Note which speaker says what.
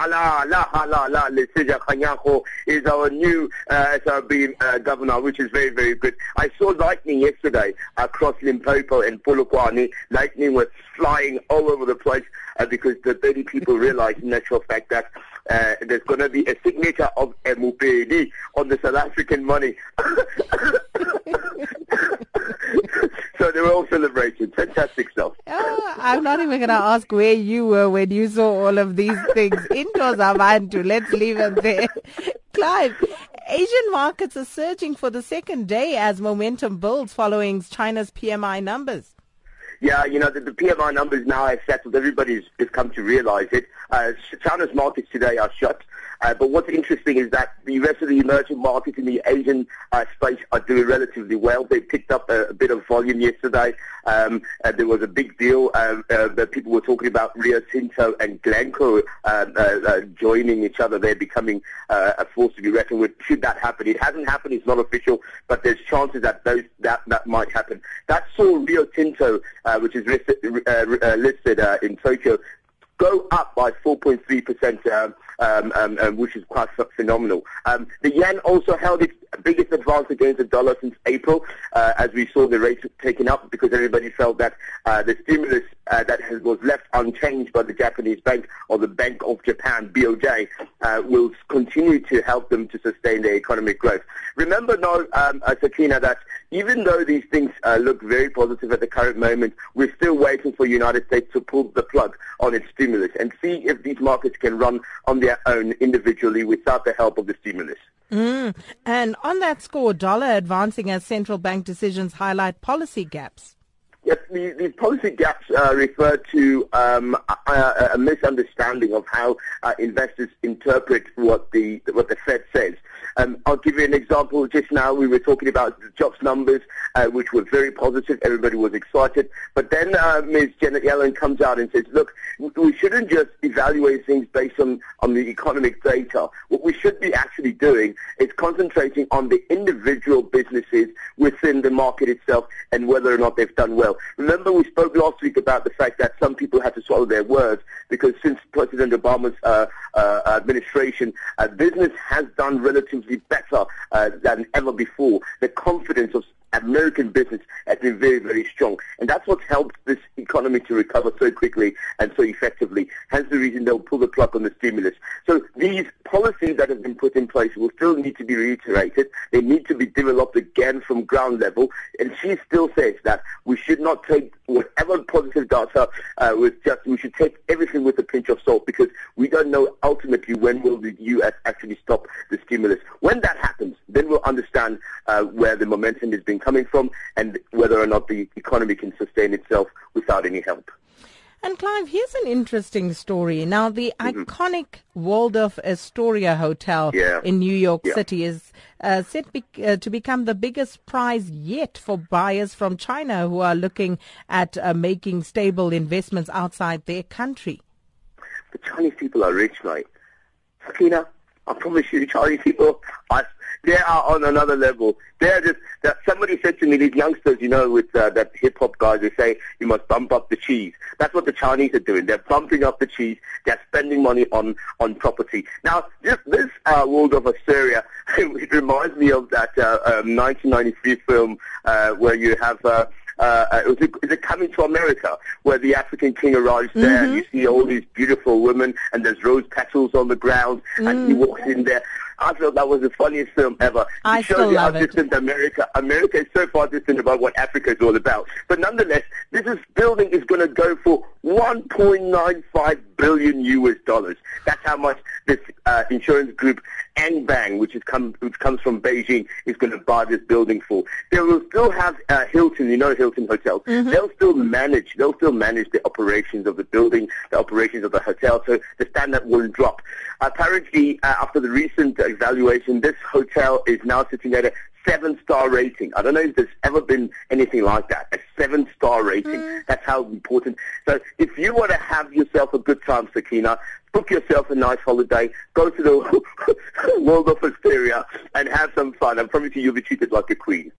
Speaker 1: hala, la hala, is our new uh, SRB uh, governor, which is very, very good. I saw lightning yesterday across Limpopo and Polokwane. Lightning was flying all over the place uh, because the 30 people realized, in actual fact, that uh, there's going to be a signature of Mupedi on the South African money. So they were all celebrating. Fantastic stuff.
Speaker 2: Oh, I'm not even going to ask where you were when you saw all of these things. Indoors, Avantu. Let's leave it there. Clive, Asian markets are surging for the second day as momentum builds following China's PMI numbers.
Speaker 1: Yeah, you know, the, the PMI numbers now have settled. Everybody's has come to realize it. Uh, China's markets today are shut. Uh, but what's interesting is that the rest of the emerging markets in the Asian uh, space are doing relatively well. They picked up a, a bit of volume yesterday. Um, uh, there was a big deal uh, uh, that people were talking about Rio Tinto and Glencore um, uh, joining each other. They're becoming a force to be reckoned with. Should that happen? It hasn't happened. It's not official, but there's chances that those that that might happen. That saw Rio Tinto, which is listed, listed in Tokyo, go up by 4.3 percent. Um, um, um, um, which is quite phenomenal. Um, the yen also held its biggest advance against the dollar since April, uh, as we saw the rate taken up because everybody felt that uh, the stimulus uh, that has, was left unchanged by the Japanese bank or the Bank of Japan, BOJ, uh, will continue to help them to sustain their economic growth. Remember now, um, uh, Sakina, that even though these things uh, look very positive at the current moment, we're still waiting for the United States to pull the plug on its stimulus and see if these markets can run on their own individually without the help of the stimulus.
Speaker 2: Mm. And on that score, dollar advancing as central bank decisions highlight policy gaps.
Speaker 1: Yes, the, the policy gaps uh, refer to um, a, a, misunderstanding of how uh, investors interpret what the what the Fed says. Um, I'll give you an example. Just now we were talking about the jobs numbers, uh, which were very positive. Everybody was excited. But then uh, Ms. Janet Yellen comes out and says, look, we shouldn't just evaluate things based on, on the economic data. What we should be actually doing is concentrating on the individual businesses within the market itself and whether or not they've done well. Remember we spoke last week about the fact that some people had to swallow their words because since President Obama's uh, uh, administration, uh, business has done relatively better uh, than ever before. The confidence of American business has been very, very strong. And that's what's helped this economy to recover so quickly and so effectively. Hence the reason they'll pull the plug on the stimulus. So these policies that have been put in place will still need to be reiterated. They need to be developed again from ground level. And she still says that we should not take whatever positive data uh, with just, we should take everything with a pinch of salt because we don't know ultimately when will the U.S. actually stop the stimulus. When that happens, then we'll understand uh, where the momentum is being coming from and whether or not the economy can sustain itself without any help.
Speaker 2: And Clive, here's an interesting story. Now, the mm-hmm. iconic Waldorf Astoria Hotel
Speaker 1: yeah.
Speaker 2: in New York
Speaker 1: yeah.
Speaker 2: City is uh, set be- uh, to become the biggest prize yet for buyers from China who are looking at uh, making stable investments outside their country.
Speaker 1: The Chinese people are rich, mate. Sakina, I promise you, the Chinese people are they are on another level. They're just that somebody said to me, these youngsters, you know, with uh, that hip hop guys, they say you must bump up the cheese. That's what the Chinese are doing. They're bumping up the cheese. They're spending money on on property. Now, this this uh, Waldorf Astoria, it reminds me of that uh, um, 1993 film uh, where you have. Uh, uh, uh, it was is it coming to America where the African king arrives there mm-hmm. and you see all these beautiful women and there's rose petals on the ground mm. and he mm. walks in there I felt that was the funniest film ever.
Speaker 2: I
Speaker 1: it shows you
Speaker 2: love
Speaker 1: how distant America. America is so far distant about what Africa is all about. But nonetheless, this is, building is going to go for 1.95 billion US dollars. That's how much this uh, insurance group Anbang, which is come which comes from Beijing, is going to buy this building for. They will still have uh, Hilton, you know Hilton Hotel. Mm-hmm. They'll still manage. They'll still manage the operations of the building, the operations of the hotel, so the standard won't drop. Apparently, uh, after the recent evaluation, this hotel is now sitting at a seven-star rating. I don't know if there's ever been anything like that, a seven-star rating. Mm. That's how important. So if you want to have yourself a good time, Sakina, book yourself a nice holiday, go to the Waldorf Astoria and have some fun. I promise you you'll be treated like a queen.